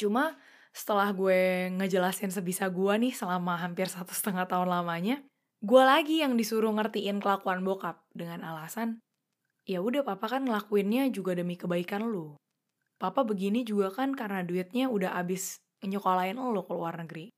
Cuma setelah gue ngejelasin sebisa gue nih selama hampir satu setengah tahun lamanya, gue lagi yang disuruh ngertiin kelakuan bokap dengan alasan, ya udah papa kan ngelakuinnya juga demi kebaikan lu. Papa begini juga kan karena duitnya udah abis nyokolain lo ke luar negeri.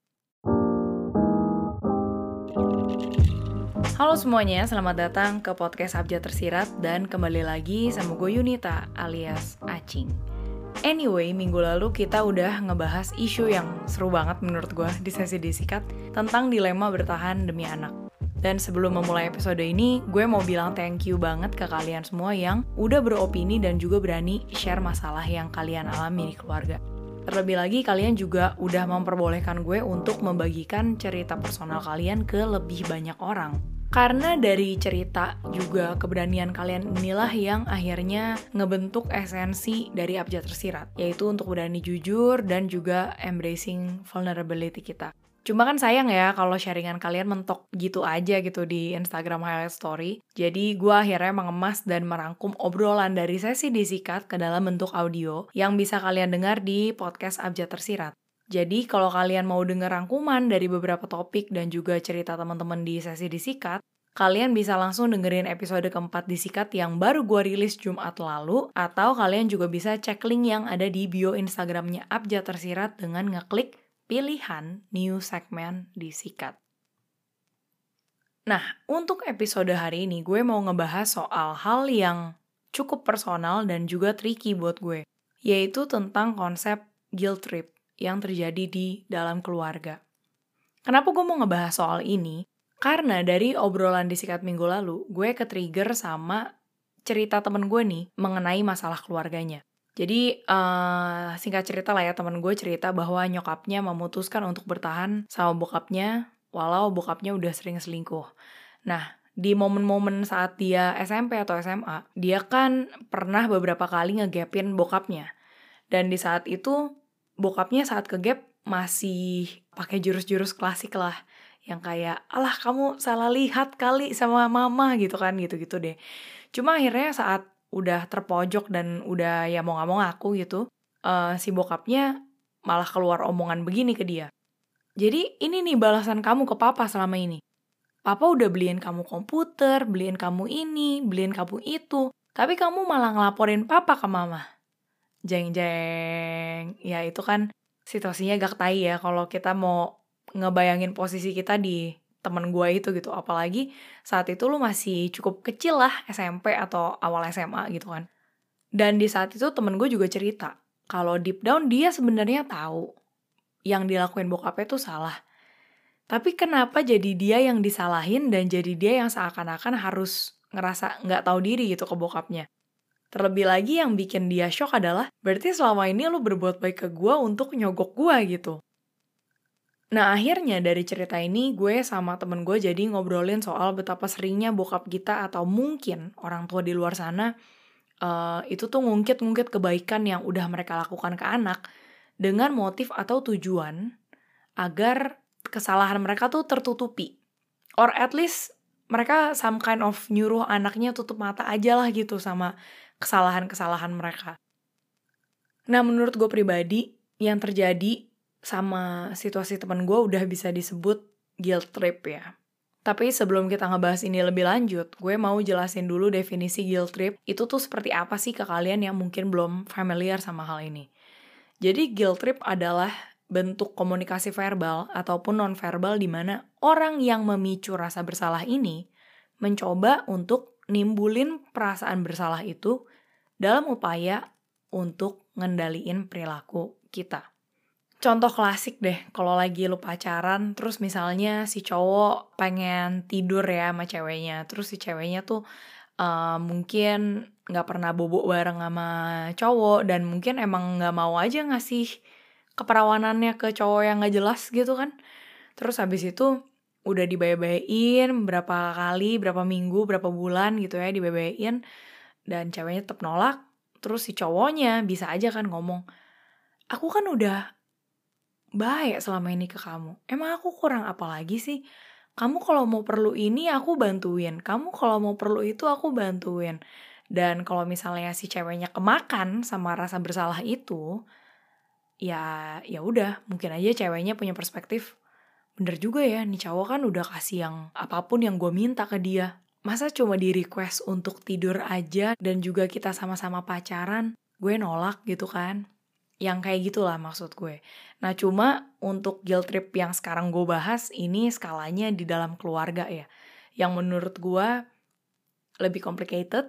Halo semuanya, selamat datang ke podcast Abjad Tersirat dan kembali lagi sama gue Yunita alias Acing. Anyway, minggu lalu kita udah ngebahas isu yang seru banget menurut gue di sesi disikat tentang dilema bertahan demi anak. Dan sebelum memulai episode ini, gue mau bilang thank you banget ke kalian semua yang udah beropini dan juga berani share masalah yang kalian alami di keluarga. Terlebih lagi kalian juga udah memperbolehkan gue untuk membagikan cerita personal kalian ke lebih banyak orang. Karena dari cerita juga keberanian kalian inilah yang akhirnya ngebentuk esensi dari abjad tersirat, yaitu untuk berani jujur dan juga embracing vulnerability kita. Cuma kan sayang ya kalau sharingan kalian mentok gitu aja gitu di Instagram highlight story. Jadi gue akhirnya mengemas dan merangkum obrolan dari sesi disikat ke dalam bentuk audio yang bisa kalian dengar di podcast Abjad Tersirat. Jadi kalau kalian mau denger rangkuman dari beberapa topik dan juga cerita teman-teman di sesi disikat, kalian bisa langsung dengerin episode keempat disikat yang baru gue rilis Jumat lalu, atau kalian juga bisa cek link yang ada di bio Instagramnya Abjad Tersirat dengan ngeklik pilihan new segment disikat. Nah, untuk episode hari ini gue mau ngebahas soal hal yang cukup personal dan juga tricky buat gue, yaitu tentang konsep guilt trip yang terjadi di dalam keluarga. Kenapa gue mau ngebahas soal ini? Karena dari obrolan di sikat minggu lalu, gue ke-trigger sama cerita temen gue nih mengenai masalah keluarganya. Jadi uh, singkat cerita lah ya temen gue cerita bahwa nyokapnya memutuskan untuk bertahan sama bokapnya walau bokapnya udah sering selingkuh. Nah di momen-momen saat dia SMP atau SMA, dia kan pernah beberapa kali ngegapin bokapnya. Dan di saat itu bokapnya saat kegap masih pakai jurus-jurus klasik lah yang kayak alah kamu salah lihat kali sama mama gitu kan gitu-gitu deh. Cuma akhirnya saat udah terpojok dan udah ya mau gak mau ngaku gitu, uh, si bokapnya malah keluar omongan begini ke dia. Jadi ini nih balasan kamu ke papa selama ini. Papa udah beliin kamu komputer, beliin kamu ini, beliin kamu itu. Tapi kamu malah ngelaporin papa ke mama. Jeng-jeng. Ya itu kan situasinya gak tai ya kalau kita mau ngebayangin posisi kita di temen gue itu gitu. Apalagi saat itu lu masih cukup kecil lah SMP atau awal SMA gitu kan. Dan di saat itu temen gue juga cerita kalau deep down dia sebenarnya tahu yang dilakuin bokapnya tuh salah. Tapi kenapa jadi dia yang disalahin dan jadi dia yang seakan-akan harus ngerasa nggak tahu diri gitu ke bokapnya? Terlebih lagi yang bikin dia shock adalah, berarti selama ini lu berbuat baik ke gue untuk nyogok gue gitu. Nah akhirnya dari cerita ini gue sama temen gue jadi ngobrolin soal betapa seringnya bokap kita atau mungkin orang tua di luar sana uh, itu tuh ngungkit-ngungkit kebaikan yang udah mereka lakukan ke anak dengan motif atau tujuan agar kesalahan mereka tuh tertutupi. Or at least mereka some kind of nyuruh anaknya tutup mata aja lah gitu sama kesalahan-kesalahan mereka. Nah menurut gue pribadi yang terjadi sama situasi teman gue udah bisa disebut guilt trip ya. Tapi sebelum kita ngebahas ini lebih lanjut, gue mau jelasin dulu definisi guilt trip itu tuh seperti apa sih ke kalian yang mungkin belum familiar sama hal ini. Jadi guilt trip adalah bentuk komunikasi verbal ataupun non-verbal di mana orang yang memicu rasa bersalah ini mencoba untuk nimbulin perasaan bersalah itu dalam upaya untuk ngendaliin perilaku kita contoh klasik deh kalau lagi lu pacaran terus misalnya si cowok pengen tidur ya sama ceweknya terus si ceweknya tuh uh, mungkin nggak pernah bobok bareng sama cowok dan mungkin emang nggak mau aja ngasih keperawanannya ke cowok yang nggak jelas gitu kan. Terus habis itu udah dibayar-bayain berapa kali berapa minggu berapa bulan gitu ya dibayar dan ceweknya tetap nolak terus si cowoknya bisa aja kan ngomong aku kan udah baik selama ini ke kamu. Emang aku kurang apa lagi sih? Kamu kalau mau perlu ini aku bantuin. Kamu kalau mau perlu itu aku bantuin. Dan kalau misalnya si ceweknya kemakan sama rasa bersalah itu, ya ya udah mungkin aja ceweknya punya perspektif bener juga ya nih cowok kan udah kasih yang apa pun yang gue minta ke dia masa cuma di request untuk tidur aja dan juga kita sama-sama pacaran gue nolak gitu kan yang kayak gitulah maksud gue nah cuma untuk guilt trip yang sekarang gue bahas ini skalanya di dalam keluarga ya yang menurut gue lebih complicated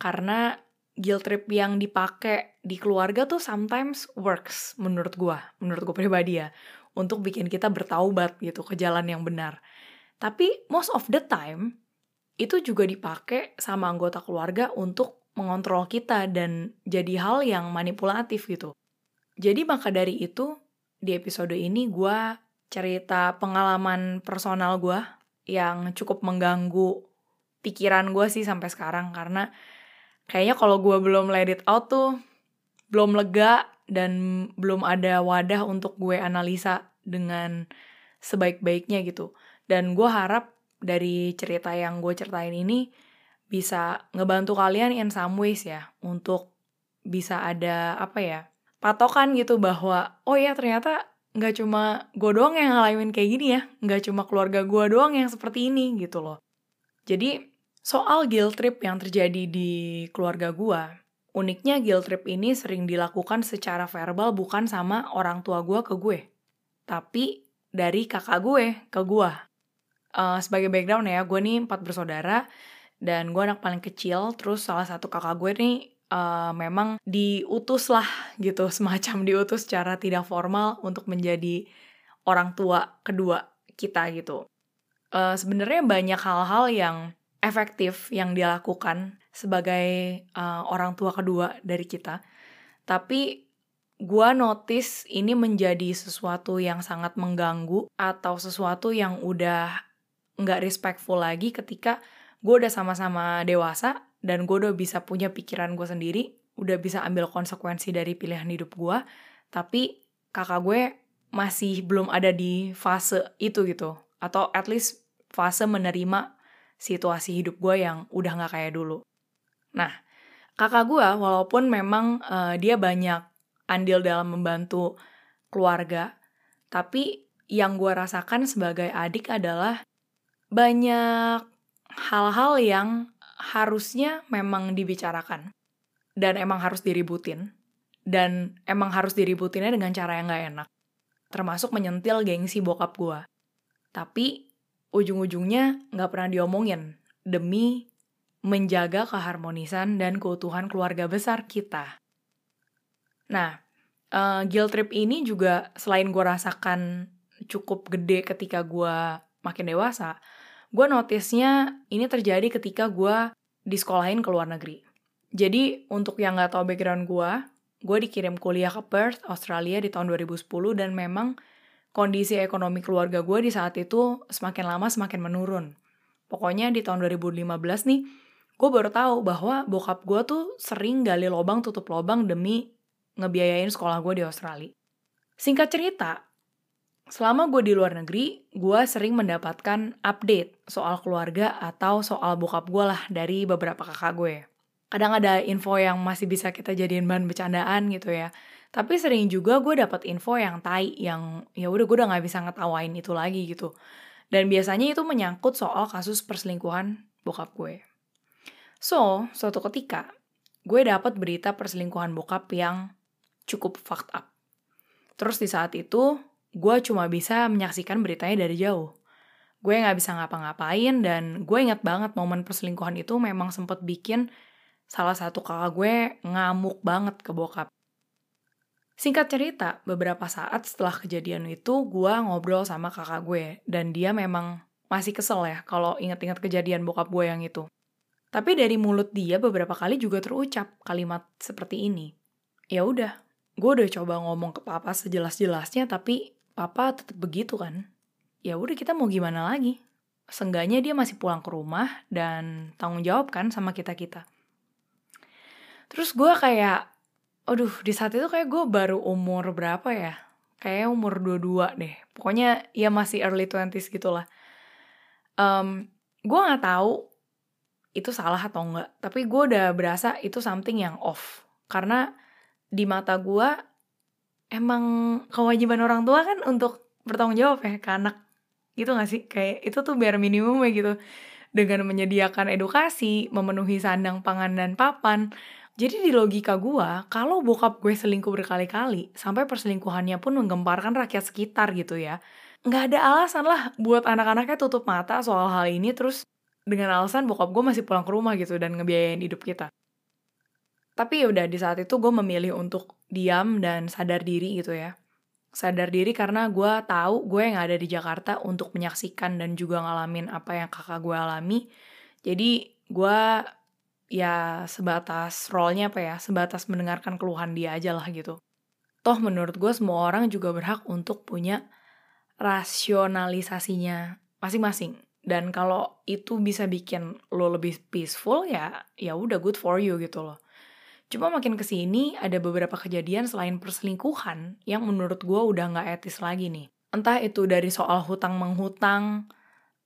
karena guilt trip yang dipakai di keluarga tuh sometimes works menurut gue menurut gue pribadi ya untuk bikin kita bertaubat gitu ke jalan yang benar. Tapi most of the time itu juga dipakai sama anggota keluarga untuk mengontrol kita dan jadi hal yang manipulatif gitu. Jadi maka dari itu di episode ini gue cerita pengalaman personal gue yang cukup mengganggu pikiran gue sih sampai sekarang karena kayaknya kalau gue belum let it out tuh belum lega dan belum ada wadah untuk gue analisa dengan sebaik-baiknya gitu. Dan gue harap dari cerita yang gue ceritain ini bisa ngebantu kalian in some ways ya untuk bisa ada apa ya patokan gitu bahwa oh ya ternyata nggak cuma gue doang yang ngalamin kayak gini ya nggak cuma keluarga gue doang yang seperti ini gitu loh jadi soal guilt trip yang terjadi di keluarga gue Uniknya guilt trip ini sering dilakukan secara verbal bukan sama orang tua gue ke gue, tapi dari kakak gue ke gue. Uh, sebagai background ya, gue nih empat bersaudara dan gue anak paling kecil. Terus salah satu kakak gue nih uh, memang diutus lah gitu, semacam diutus secara tidak formal untuk menjadi orang tua kedua kita gitu. Uh, Sebenarnya banyak hal-hal yang efektif yang dia lakukan sebagai uh, orang tua kedua dari kita. Tapi gue notice ini menjadi sesuatu yang sangat mengganggu atau sesuatu yang udah nggak respectful lagi ketika gue udah sama-sama dewasa dan gue udah bisa punya pikiran gue sendiri, udah bisa ambil konsekuensi dari pilihan hidup gue, tapi kakak gue masih belum ada di fase itu gitu, atau at least fase menerima situasi hidup gue yang udah gak kayak dulu. Nah, kakak gue walaupun memang uh, dia banyak andil dalam membantu keluarga, tapi yang gue rasakan sebagai adik adalah banyak hal-hal yang harusnya memang dibicarakan. Dan emang harus diributin. Dan emang harus diributinnya dengan cara yang gak enak. Termasuk menyentil gengsi bokap gue tapi ujung-ujungnya nggak pernah diomongin demi menjaga keharmonisan dan keutuhan keluarga besar kita. Nah, uh, guilt trip ini juga selain gue rasakan cukup gede ketika gue makin dewasa, gue notisnya ini terjadi ketika gue disekolahin ke luar negeri. Jadi untuk yang nggak tahu background gue, gue dikirim kuliah ke Perth, Australia di tahun 2010 dan memang kondisi ekonomi keluarga gue di saat itu semakin lama semakin menurun. Pokoknya di tahun 2015 nih, gue baru tahu bahwa bokap gue tuh sering gali lobang tutup lobang demi ngebiayain sekolah gue di Australia. Singkat cerita, selama gue di luar negeri, gue sering mendapatkan update soal keluarga atau soal bokap gue lah dari beberapa kakak gue. Kadang ada info yang masih bisa kita jadiin bahan bercandaan gitu ya. Tapi sering juga gue dapat info yang tai yang ya udah gue udah nggak bisa ngetawain itu lagi gitu. Dan biasanya itu menyangkut soal kasus perselingkuhan bokap gue. So, suatu ketika gue dapat berita perselingkuhan bokap yang cukup fucked up. Terus di saat itu, gue cuma bisa menyaksikan beritanya dari jauh. Gue nggak bisa ngapa-ngapain dan gue ingat banget momen perselingkuhan itu memang sempet bikin salah satu kakak gue ngamuk banget ke bokap. Singkat cerita, beberapa saat setelah kejadian itu, gue ngobrol sama kakak gue, dan dia memang masih kesel ya kalau inget-inget kejadian bokap gue yang itu. Tapi dari mulut dia beberapa kali juga terucap kalimat seperti ini. Ya udah, gue udah coba ngomong ke papa sejelas-jelasnya, tapi papa tetap begitu kan. Ya udah kita mau gimana lagi? Seenggaknya dia masih pulang ke rumah dan tanggung jawab kan sama kita-kita. Terus gue kayak Aduh, di saat itu kayak gue baru umur berapa ya? Kayak umur 22 deh. Pokoknya ya masih early 20s gitu lah. Um, gue gak tahu itu salah atau enggak. Tapi gue udah berasa itu something yang off. Karena di mata gue, emang kewajiban orang tua kan untuk bertanggung jawab ya ke anak. Gitu gak sih? Kayak itu tuh biar minimum ya gitu. Dengan menyediakan edukasi memenuhi sandang pangan dan papan. Jadi di logika gue kalau bokap gue selingkuh berkali-kali sampai perselingkuhannya pun menggemparkan rakyat sekitar gitu ya nggak ada alasan lah buat anak-anaknya tutup mata soal hal ini terus dengan alasan bokap gue masih pulang ke rumah gitu dan ngebiayain hidup kita tapi ya udah di saat itu gue memilih untuk diam dan sadar diri gitu ya sadar diri karena gue tahu gue yang ada di Jakarta untuk menyaksikan dan juga ngalamin apa yang kakak gue alami. Jadi gue ya sebatas role-nya apa ya, sebatas mendengarkan keluhan dia aja lah gitu. Toh menurut gue semua orang juga berhak untuk punya rasionalisasinya masing-masing. Dan kalau itu bisa bikin lo lebih peaceful ya ya udah good for you gitu loh. Cuma makin ke sini ada beberapa kejadian selain perselingkuhan yang menurut gue udah gak etis lagi nih. Entah itu dari soal hutang menghutang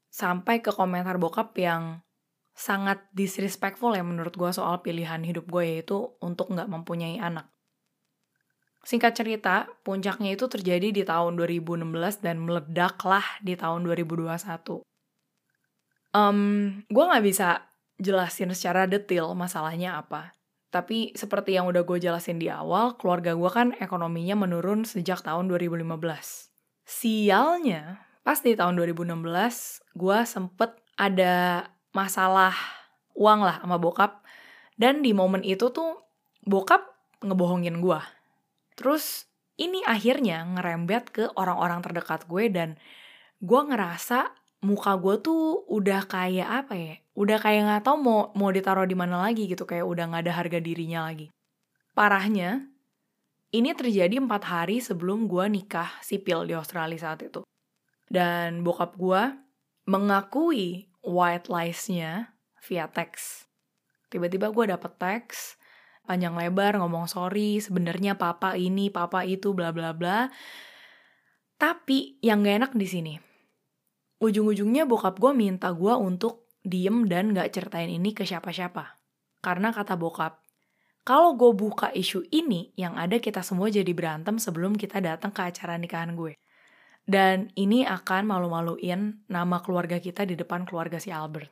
sampai ke komentar bokap yang sangat disrespectful ya menurut gue soal pilihan hidup gue yaitu untuk gak mempunyai anak. Singkat cerita, puncaknya itu terjadi di tahun 2016 dan meledaklah di tahun 2021. Um, gue gak bisa jelasin secara detail masalahnya apa. Tapi seperti yang udah gue jelasin di awal, keluarga gue kan ekonominya menurun sejak tahun 2015. Sialnya, pas di tahun 2016, gue sempet ada masalah uang lah sama bokap. Dan di momen itu tuh, bokap ngebohongin gue. Terus ini akhirnya ngerembet ke orang-orang terdekat gue dan gue ngerasa muka gue tuh udah kayak apa ya udah kayak nggak tau mau mau ditaruh di mana lagi gitu kayak udah nggak ada harga dirinya lagi. Parahnya ini terjadi empat hari sebelum gue nikah sipil di Australia saat itu. Dan bokap gue mengakui white lies-nya via teks. Tiba-tiba gue dapet teks panjang lebar ngomong sorry sebenarnya papa ini papa itu bla bla bla. Tapi yang gak enak di sini ujung-ujungnya bokap gue minta gue untuk diem dan gak ceritain ini ke siapa-siapa. Karena kata bokap, kalau gue buka isu ini, yang ada kita semua jadi berantem sebelum kita datang ke acara nikahan gue. Dan ini akan malu-maluin nama keluarga kita di depan keluarga si Albert.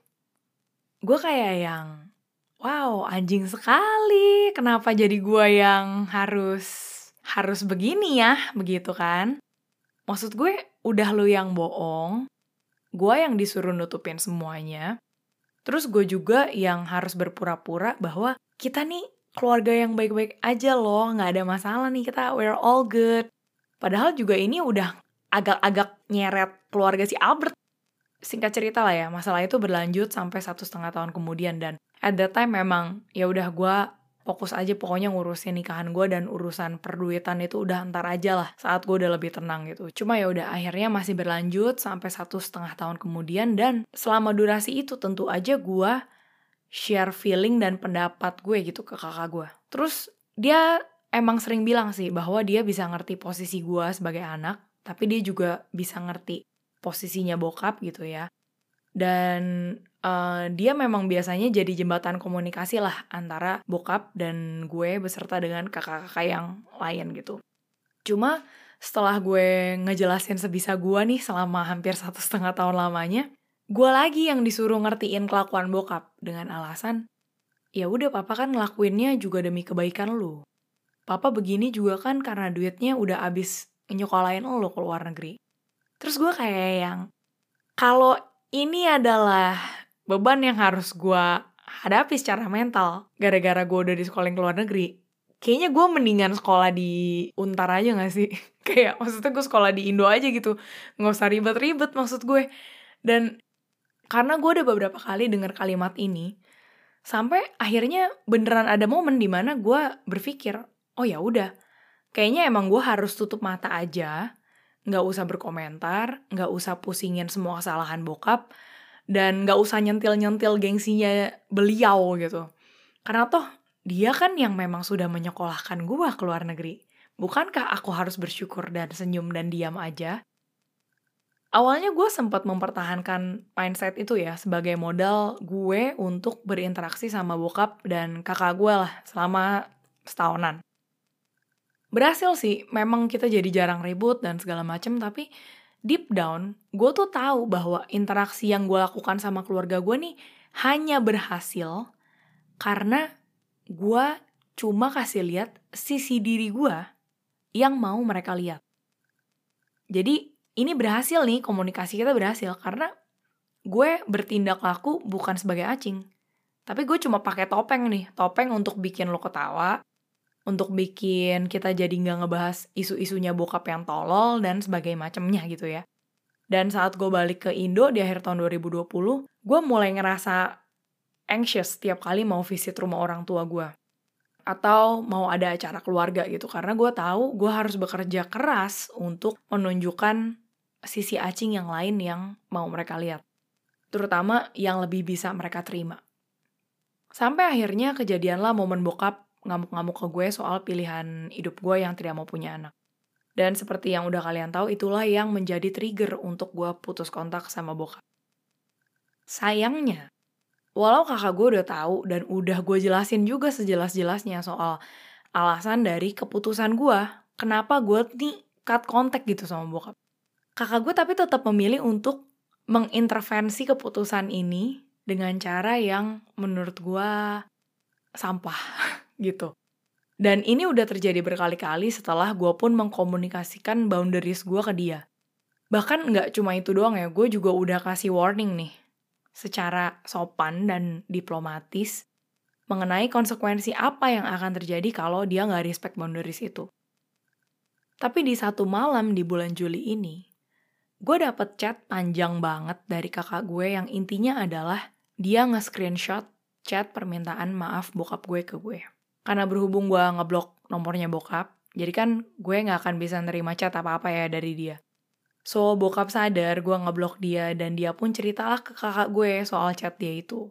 Gue kayak yang, wow anjing sekali, kenapa jadi gue yang harus harus begini ya, begitu kan? Maksud gue, udah lu yang bohong, gue yang disuruh nutupin semuanya. Terus gue juga yang harus berpura-pura bahwa kita nih keluarga yang baik-baik aja loh, nggak ada masalah nih kita, we're all good. Padahal juga ini udah agak-agak nyeret keluarga si Albert. Singkat cerita lah ya, masalah itu berlanjut sampai satu setengah tahun kemudian dan at that time memang ya udah gue fokus aja pokoknya ngurusin nikahan gue dan urusan perduitan itu udah antar aja lah saat gue udah lebih tenang gitu. Cuma ya udah akhirnya masih berlanjut sampai satu setengah tahun kemudian dan selama durasi itu tentu aja gue share feeling dan pendapat gue gitu ke kakak gue. Terus dia emang sering bilang sih bahwa dia bisa ngerti posisi gue sebagai anak, tapi dia juga bisa ngerti posisinya bokap gitu ya. Dan uh, dia memang biasanya jadi jembatan komunikasi lah antara bokap dan gue beserta dengan kakak-kakak yang lain gitu. Cuma setelah gue ngejelasin sebisa gue nih selama hampir satu setengah tahun lamanya, gue lagi yang disuruh ngertiin kelakuan bokap dengan alasan, ya udah papa kan ngelakuinnya juga demi kebaikan lu. Papa begini juga kan karena duitnya udah abis nyokolain lo ke luar negeri. Terus gue kayak yang, kalau ini adalah beban yang harus gue hadapi secara mental gara-gara gue udah di sekolah ke luar negeri kayaknya gue mendingan sekolah di Untar aja gak sih? Kayak maksudnya gue sekolah di Indo aja gitu nggak usah ribet-ribet maksud gue. Dan karena gue udah beberapa kali dengar kalimat ini sampai akhirnya beneran ada momen di mana gue berpikir oh ya udah kayaknya emang gue harus tutup mata aja nggak usah berkomentar nggak usah pusingin semua kesalahan bokap dan gak usah nyentil-nyentil gengsinya beliau gitu. Karena toh dia kan yang memang sudah menyekolahkan gue ke luar negeri. Bukankah aku harus bersyukur dan senyum dan diam aja? Awalnya gue sempat mempertahankan mindset itu ya sebagai modal gue untuk berinteraksi sama bokap dan kakak gue lah selama setahunan. berhasil sih memang kita jadi jarang ribut dan segala macem tapi deep down gue tuh tahu bahwa interaksi yang gue lakukan sama keluarga gue nih hanya berhasil karena gue cuma kasih lihat sisi diri gue yang mau mereka lihat. Jadi ini berhasil nih komunikasi kita berhasil karena gue bertindak laku bukan sebagai acing. Tapi gue cuma pakai topeng nih, topeng untuk bikin lo ketawa, untuk bikin kita jadi nggak ngebahas isu-isunya bokap yang tolol dan sebagainya macamnya gitu ya. Dan saat gue balik ke Indo di akhir tahun 2020, gue mulai ngerasa anxious tiap kali mau visit rumah orang tua gue. Atau mau ada acara keluarga gitu. Karena gue tahu gue harus bekerja keras untuk menunjukkan sisi acing yang lain yang mau mereka lihat. Terutama yang lebih bisa mereka terima. Sampai akhirnya kejadianlah momen bokap ngamuk-ngamuk ke gue soal pilihan hidup gue yang tidak mau punya anak. Dan seperti yang udah kalian tahu, itulah yang menjadi trigger untuk gue putus kontak sama bokap. Sayangnya, walau kakak gue udah tahu dan udah gue jelasin juga sejelas-jelasnya soal alasan dari keputusan gue, kenapa gue nih cut kontak gitu sama bokap. Kakak gue tapi tetap memilih untuk mengintervensi keputusan ini dengan cara yang menurut gue sampah. gitu. Dan ini udah terjadi berkali-kali setelah gue pun mengkomunikasikan boundaries gue ke dia. Bahkan nggak cuma itu doang ya, gue juga udah kasih warning nih. Secara sopan dan diplomatis, mengenai konsekuensi apa yang akan terjadi kalau dia nggak respect boundaries itu. Tapi di satu malam di bulan Juli ini, gue dapet chat panjang banget dari kakak gue yang intinya adalah dia nge-screenshot chat permintaan maaf bokap gue ke gue karena berhubung gue ngeblok nomornya bokap, jadi kan gue gak akan bisa nerima chat apa-apa ya dari dia. So, bokap sadar gue ngeblok dia dan dia pun ceritalah ke kakak gue soal chat dia itu.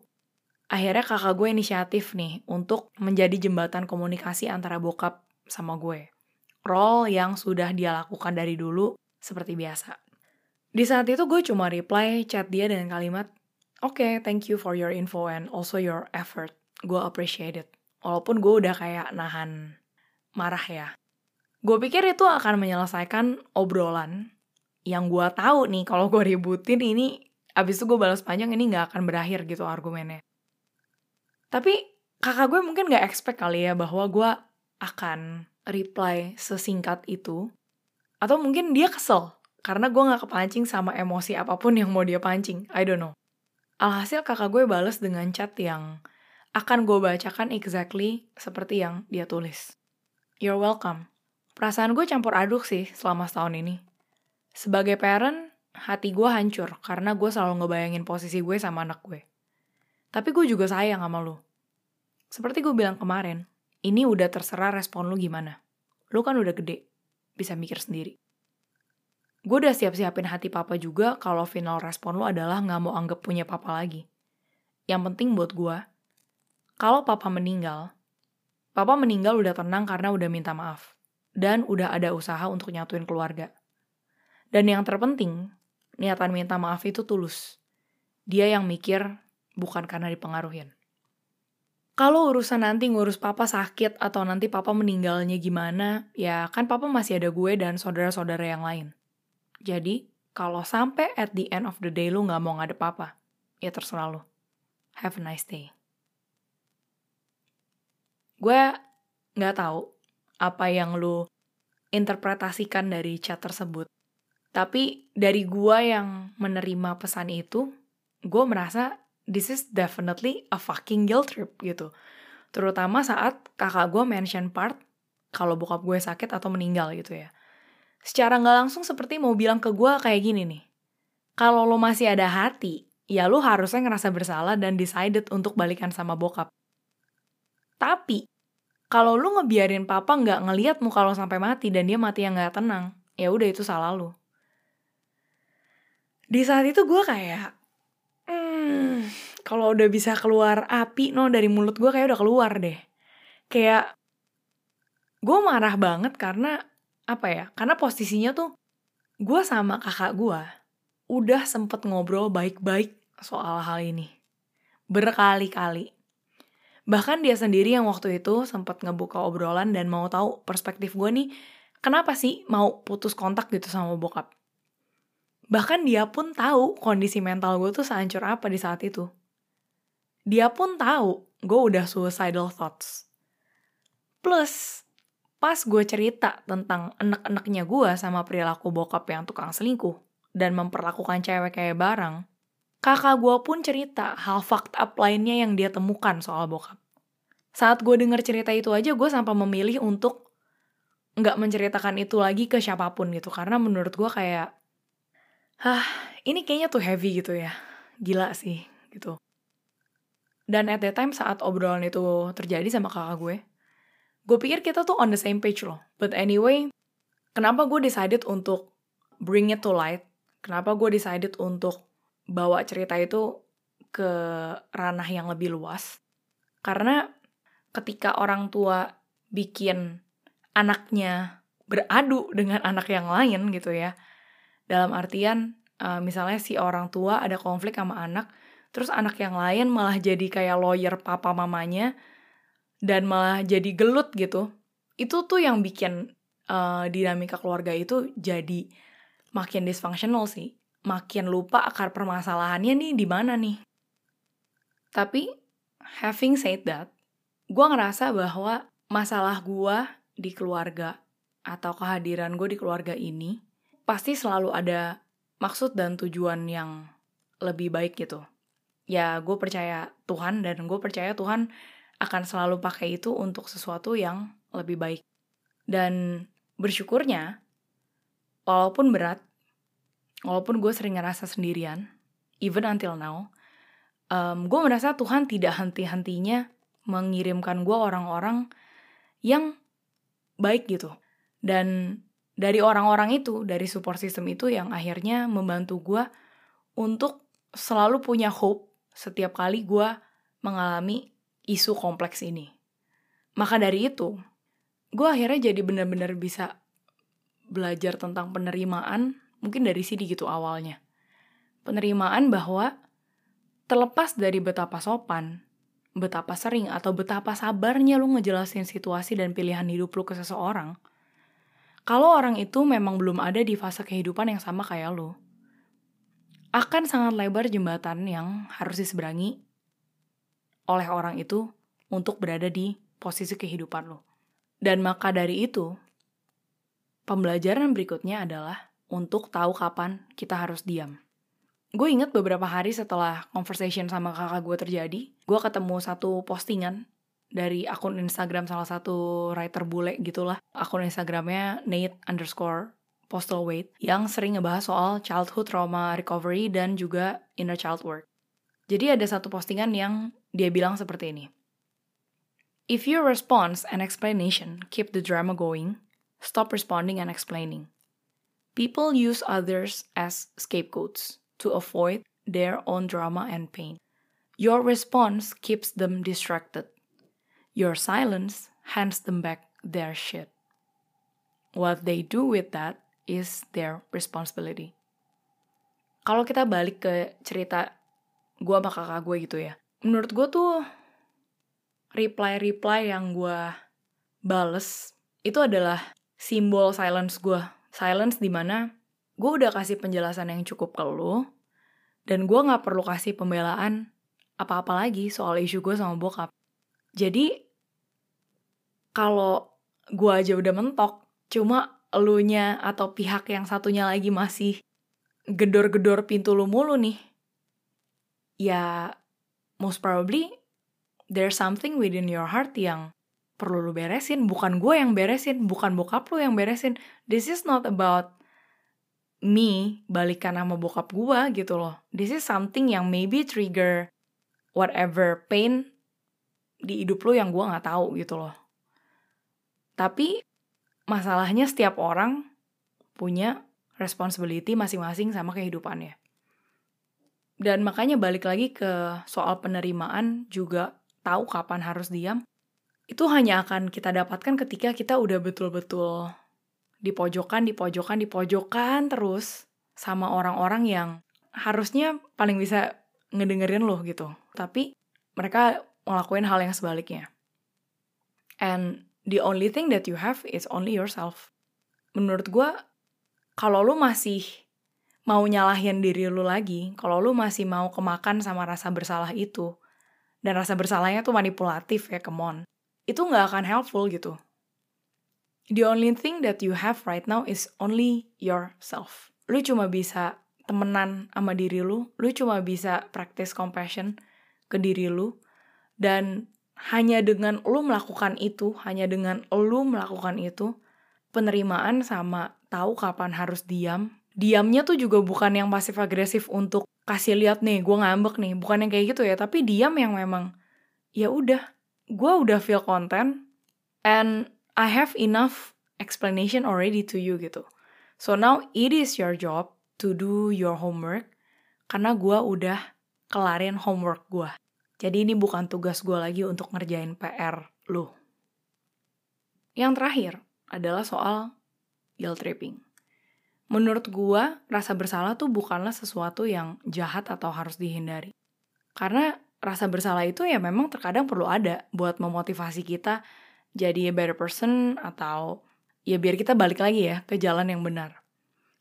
Akhirnya kakak gue inisiatif nih untuk menjadi jembatan komunikasi antara bokap sama gue. Role yang sudah dia lakukan dari dulu seperti biasa. Di saat itu gue cuma reply chat dia dengan kalimat, Oke, okay, thank you for your info and also your effort. Gue appreciate it. Walaupun gue udah kayak nahan marah ya. Gue pikir itu akan menyelesaikan obrolan yang gue tahu nih kalau gue ributin ini abis itu gue balas panjang ini gak akan berakhir gitu argumennya. Tapi kakak gue mungkin gak expect kali ya bahwa gue akan reply sesingkat itu. Atau mungkin dia kesel karena gue gak kepancing sama emosi apa pun yang mau dia pancing. I don't know. Alhasil kakak gue balas dengan chat yang akan gue bacakan exactly seperti yang dia tulis. You're welcome. Perasaan gue campur aduk sih selama setahun ini. Sebagai parent, hati gue hancur karena gue selalu ngebayangin posisi gue sama anak gue. Tapi gue juga sayang sama lo. Seperti gue bilang kemarin, ini udah terserah respon lo gimana. Lo kan udah gede, bisa mikir sendiri. Gue udah siap-siapin hati papa juga kalau final respon lo adalah gak mau anggap punya papa lagi. Yang penting buat gue, kalau papa meninggal, papa meninggal udah tenang karena udah minta maaf. Dan udah ada usaha untuk nyatuin keluarga. Dan yang terpenting, niatan minta maaf itu tulus. Dia yang mikir, bukan karena dipengaruhin. Kalau urusan nanti ngurus papa sakit atau nanti papa meninggalnya gimana, ya kan papa masih ada gue dan saudara-saudara yang lain. Jadi, kalau sampai at the end of the day lu gak mau ngadep papa, ya terserah lu. Have a nice day gue nggak tahu apa yang lu interpretasikan dari chat tersebut. Tapi dari gue yang menerima pesan itu, gue merasa this is definitely a fucking guilt trip gitu. Terutama saat kakak gue mention part kalau bokap gue sakit atau meninggal gitu ya. Secara nggak langsung seperti mau bilang ke gue kayak gini nih. Kalau lo masih ada hati, ya lo harusnya ngerasa bersalah dan decided untuk balikan sama bokap. Tapi kalau lu ngebiarin papa nggak ngeliat muka lo sampai mati dan dia mati yang nggak tenang, ya udah itu salah lu. Di saat itu gue kayak, hmm, kalau udah bisa keluar api no dari mulut gue kayak udah keluar deh. Kayak gue marah banget karena apa ya? Karena posisinya tuh gue sama kakak gue udah sempet ngobrol baik-baik soal hal ini berkali-kali Bahkan dia sendiri yang waktu itu sempat ngebuka obrolan dan mau tahu perspektif gue nih, kenapa sih mau putus kontak gitu sama bokap. Bahkan dia pun tahu kondisi mental gue tuh sehancur apa di saat itu. Dia pun tahu gue udah suicidal thoughts. Plus, pas gue cerita tentang enek-eneknya gue sama perilaku bokap yang tukang selingkuh dan memperlakukan cewek kayak barang, kakak gue pun cerita hal fucked up lainnya yang dia temukan soal bokap. Saat gue denger cerita itu aja, gue sampai memilih untuk nggak menceritakan itu lagi ke siapa pun gitu. Karena menurut gue kayak, hah ini kayaknya tuh heavy gitu ya. Gila sih gitu. Dan at that time saat obrolan itu terjadi sama kakak gue, gue pikir kita tuh on the same page loh. But anyway, kenapa gue decided untuk bring it to light? Kenapa gue decided untuk bawa cerita itu ke ranah yang lebih luas. Karena ketika orang tua bikin anaknya beradu dengan anak yang lain gitu ya. Dalam artian uh, misalnya si orang tua ada konflik sama anak, terus anak yang lain malah jadi kayak lawyer papa mamanya dan malah jadi gelut gitu. Itu tuh yang bikin uh, dinamika keluarga itu jadi makin dysfunctional sih makin lupa akar permasalahannya nih di mana nih. Tapi, having said that, gue ngerasa bahwa masalah gue di keluarga atau kehadiran gue di keluarga ini pasti selalu ada maksud dan tujuan yang lebih baik gitu. Ya, gue percaya Tuhan dan gue percaya Tuhan akan selalu pakai itu untuk sesuatu yang lebih baik. Dan bersyukurnya, walaupun berat, walaupun gue sering ngerasa sendirian, even until now, um, gue merasa Tuhan tidak henti-hentinya mengirimkan gue orang-orang yang baik gitu. Dan dari orang-orang itu, dari support system itu yang akhirnya membantu gue untuk selalu punya hope setiap kali gue mengalami isu kompleks ini. Maka dari itu, gue akhirnya jadi benar-benar bisa belajar tentang penerimaan Mungkin dari sini gitu awalnya. Penerimaan bahwa terlepas dari betapa sopan, betapa sering atau betapa sabarnya lu ngejelasin situasi dan pilihan hidup lu ke seseorang, kalau orang itu memang belum ada di fase kehidupan yang sama kayak lu, akan sangat lebar jembatan yang harus diseberangi oleh orang itu untuk berada di posisi kehidupan lo. Dan maka dari itu, pembelajaran berikutnya adalah untuk tahu kapan kita harus diam. Gue inget beberapa hari setelah conversation sama kakak gue terjadi, gue ketemu satu postingan dari akun Instagram salah satu writer bule gitulah. Akun Instagramnya Nate underscore postal weight yang sering ngebahas soal childhood trauma recovery dan juga inner child work. Jadi ada satu postingan yang dia bilang seperti ini. If your response and explanation keep the drama going, stop responding and explaining. People use others as scapegoats to avoid their own drama and pain. Your response keeps them distracted. Your silence hands them back their shit. What they do with that is their responsibility. Kalau kita balik ke cerita gue sama kakak gue gitu ya. Menurut gue tuh reply-reply yang gue bales itu adalah simbol silence gue silence di mana gue udah kasih penjelasan yang cukup ke lo, dan gue gak perlu kasih pembelaan apa-apa lagi soal isu gue sama bokap. Jadi, kalau gue aja udah mentok, cuma elunya atau pihak yang satunya lagi masih gedor-gedor pintu lu mulu nih, ya most probably there's something within your heart yang perlu lu beresin, bukan gue yang beresin, bukan bokap lu yang beresin. This is not about me balikan sama bokap gue gitu loh. This is something yang maybe trigger whatever pain di hidup lu yang gue gak tahu gitu loh. Tapi masalahnya setiap orang punya responsibility masing-masing sama kehidupannya. Dan makanya balik lagi ke soal penerimaan juga tahu kapan harus diam itu hanya akan kita dapatkan ketika kita udah betul-betul di pojokan, di pojokan, di pojokan terus sama orang-orang yang harusnya paling bisa ngedengerin loh gitu. Tapi mereka ngelakuin hal yang sebaliknya. And the only thing that you have is only yourself. Menurut gue, kalau lu masih mau nyalahin diri lu lagi, kalau lu masih mau kemakan sama rasa bersalah itu, dan rasa bersalahnya tuh manipulatif ya, come on, itu nggak akan helpful gitu. The only thing that you have right now is only yourself. Lu cuma bisa temenan sama diri lu, lu cuma bisa practice compassion ke diri lu, dan hanya dengan lu melakukan itu, hanya dengan lu melakukan itu, penerimaan sama tahu kapan harus diam. Diamnya tuh juga bukan yang pasif agresif untuk kasih lihat nih, gue ngambek nih, bukan yang kayak gitu ya, tapi diam yang memang ya udah, gue udah feel content and I have enough explanation already to you gitu. So now it is your job to do your homework karena gue udah kelarin homework gue. Jadi ini bukan tugas gue lagi untuk ngerjain PR lu. Yang terakhir adalah soal guilt tripping. Menurut gue, rasa bersalah tuh bukanlah sesuatu yang jahat atau harus dihindari. Karena rasa bersalah itu ya memang terkadang perlu ada buat memotivasi kita jadi a better person atau ya biar kita balik lagi ya ke jalan yang benar.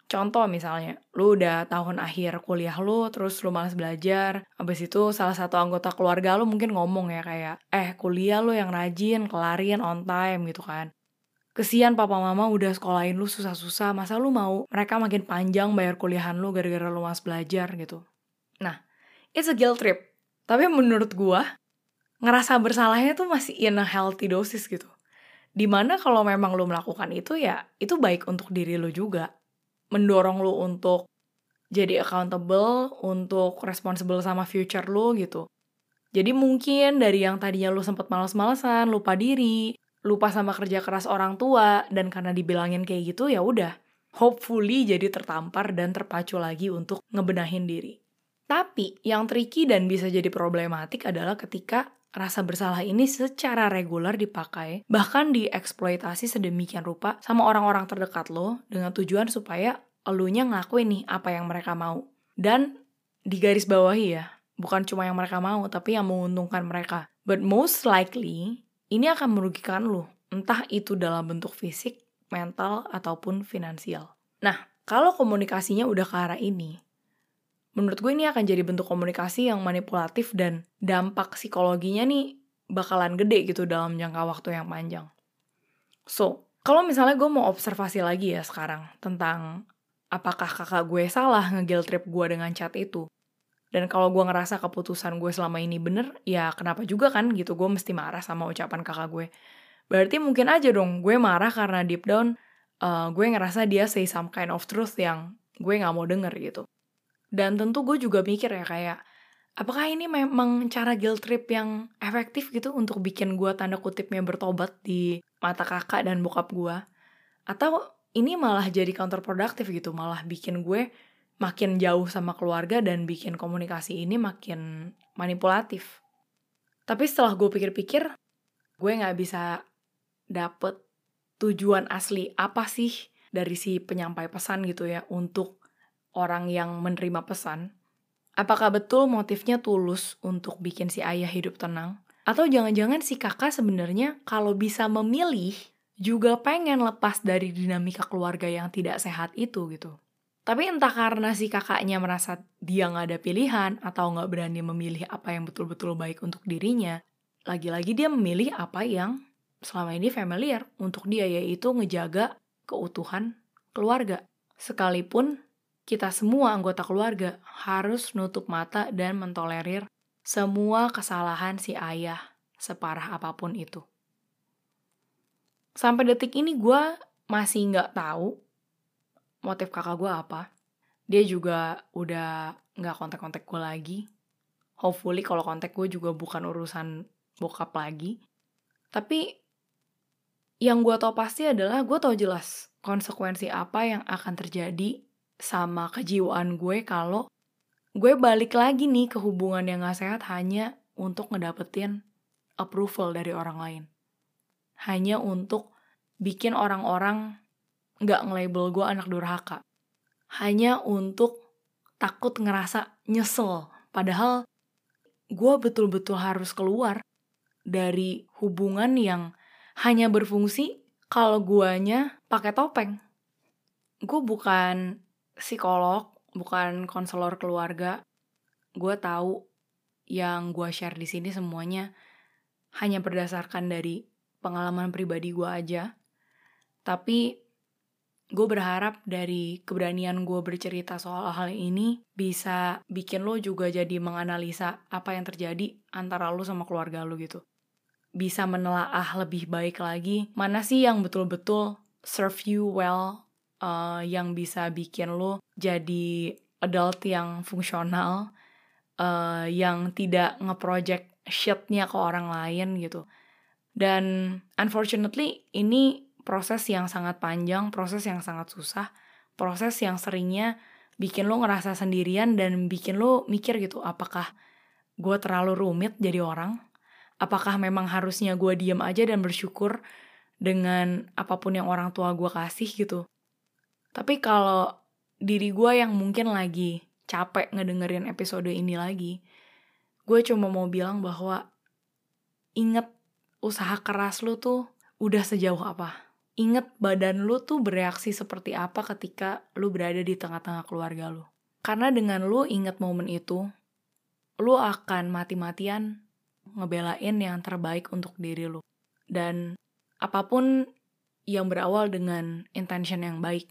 Contoh misalnya, lu udah tahun akhir kuliah lu, terus lu malas belajar, abis itu salah satu anggota keluarga lu mungkin ngomong ya kayak, eh kuliah lu yang rajin, kelarin on time gitu kan. Kesian papa mama udah sekolahin lu susah-susah, masa lu mau mereka makin panjang bayar kuliahan lu gara-gara lu malas belajar gitu. Nah, it's a guilt trip. Tapi menurut gua, ngerasa bersalahnya tuh masih in a healthy dosis gitu. Di mana kalau memang lu melakukan itu ya, itu baik untuk diri lu juga mendorong lu untuk jadi accountable, untuk responsible sama future lu gitu. Jadi mungkin dari yang tadinya lu sempet males-malesan, lupa diri, lupa sama kerja keras orang tua, dan karena dibilangin kayak gitu ya udah, hopefully jadi tertampar dan terpacu lagi untuk ngebenahin diri. Tapi yang tricky dan bisa jadi problematik adalah ketika rasa bersalah ini secara reguler dipakai, bahkan dieksploitasi sedemikian rupa sama orang-orang terdekat lo dengan tujuan supaya elunya ngelakuin nih apa yang mereka mau. Dan di garis bawahi ya, bukan cuma yang mereka mau, tapi yang menguntungkan mereka. But most likely, ini akan merugikan lo, entah itu dalam bentuk fisik, mental, ataupun finansial. Nah, kalau komunikasinya udah ke arah ini, menurut gue ini akan jadi bentuk komunikasi yang manipulatif dan dampak psikologinya nih bakalan gede gitu dalam jangka waktu yang panjang. So, kalau misalnya gue mau observasi lagi ya sekarang tentang apakah kakak gue salah ngegil trip gue dengan chat itu. Dan kalau gue ngerasa keputusan gue selama ini bener, ya kenapa juga kan gitu gue mesti marah sama ucapan kakak gue. Berarti mungkin aja dong gue marah karena deep down uh, gue ngerasa dia say some kind of truth yang gue gak mau denger gitu. Dan tentu gue juga mikir ya kayak, apakah ini memang cara guilt trip yang efektif gitu untuk bikin gue tanda kutipnya bertobat di mata kakak dan bokap gue? Atau ini malah jadi counterproductive gitu, malah bikin gue makin jauh sama keluarga dan bikin komunikasi ini makin manipulatif. Tapi setelah gue pikir-pikir, gue gak bisa dapet tujuan asli apa sih dari si penyampai pesan gitu ya untuk orang yang menerima pesan, apakah betul motifnya tulus untuk bikin si ayah hidup tenang? Atau jangan-jangan si kakak sebenarnya kalau bisa memilih juga pengen lepas dari dinamika keluarga yang tidak sehat itu gitu. Tapi entah karena si kakaknya merasa dia nggak ada pilihan atau nggak berani memilih apa yang betul-betul baik untuk dirinya, lagi-lagi dia memilih apa yang selama ini familiar untuk dia yaitu ngejaga keutuhan keluarga. Sekalipun kita semua anggota keluarga harus nutup mata dan mentolerir semua kesalahan si ayah separah apa pun itu. Sampai detik ini gue masih nggak tahu motif kakak gue apa. Dia juga udah nggak kontak-kontak gue lagi. Hopefully kalau kontak gue juga bukan urusan bokap lagi. Tapi yang gue tau pasti adalah gue tau jelas konsekuensi apa yang akan terjadi sama kejiwaan gue kalau gue balik lagi nih ke hubungan yang gak sehat hanya untuk ngedapetin approval dari orang lain. Hanya untuk bikin orang-orang gak nge-label gue anak durhaka. Hanya untuk takut ngerasa nyesel. Padahal gue betul-betul harus keluar dari hubungan yang hanya berfungsi kalau guanya pakai topeng. Gue bukan psikolog, bukan konselor keluarga. Gue tahu yang gue share di sini semuanya hanya berdasarkan dari pengalaman pribadi gue aja. Tapi gue berharap dari keberanian gue bercerita soal hal ini bisa bikin lo juga jadi menganalisa apa yang terjadi antara lo sama keluarga lo gitu. Bisa menelaah lebih baik lagi mana sih yang betul-betul serve you well, uh, yang bisa bikin lo jadi adult yang fungsional, uh, yang tidak ngeproject shitnya ke orang lain gitu. Dan unfortunately ini proses yang sangat panjang, proses yang sangat susah, proses yang seringnya bikin lo ngerasa sendirian dan bikin lo mikir gitu, apakah gue terlalu rumit jadi orang? Apakah memang harusnya gue diem aja dan bersyukur dengan apa pun yang orang tua gue kasih gitu? Tapi kalau diri gue yang mungkin lagi capek ngedengerin episode ini lagi, gue cuma mau bilang bahwa inget usaha keras lo tuh udah sejauh apa inget badan lu tuh bereaksi seperti apa ketika lu berada di tengah-tengah keluarga lu. Karena dengan lu inget momen itu, lu akan mati-matian ngebelain yang terbaik untuk diri lu. Dan apa pun yang berawal dengan intention yang baik,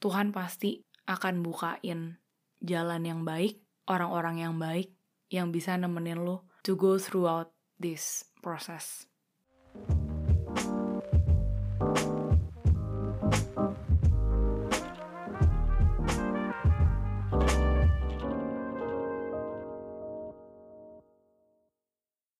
Tuhan pasti akan bukain jalan yang baik, orang-orang yang baik, yang bisa nemenin lu to go throughout this process.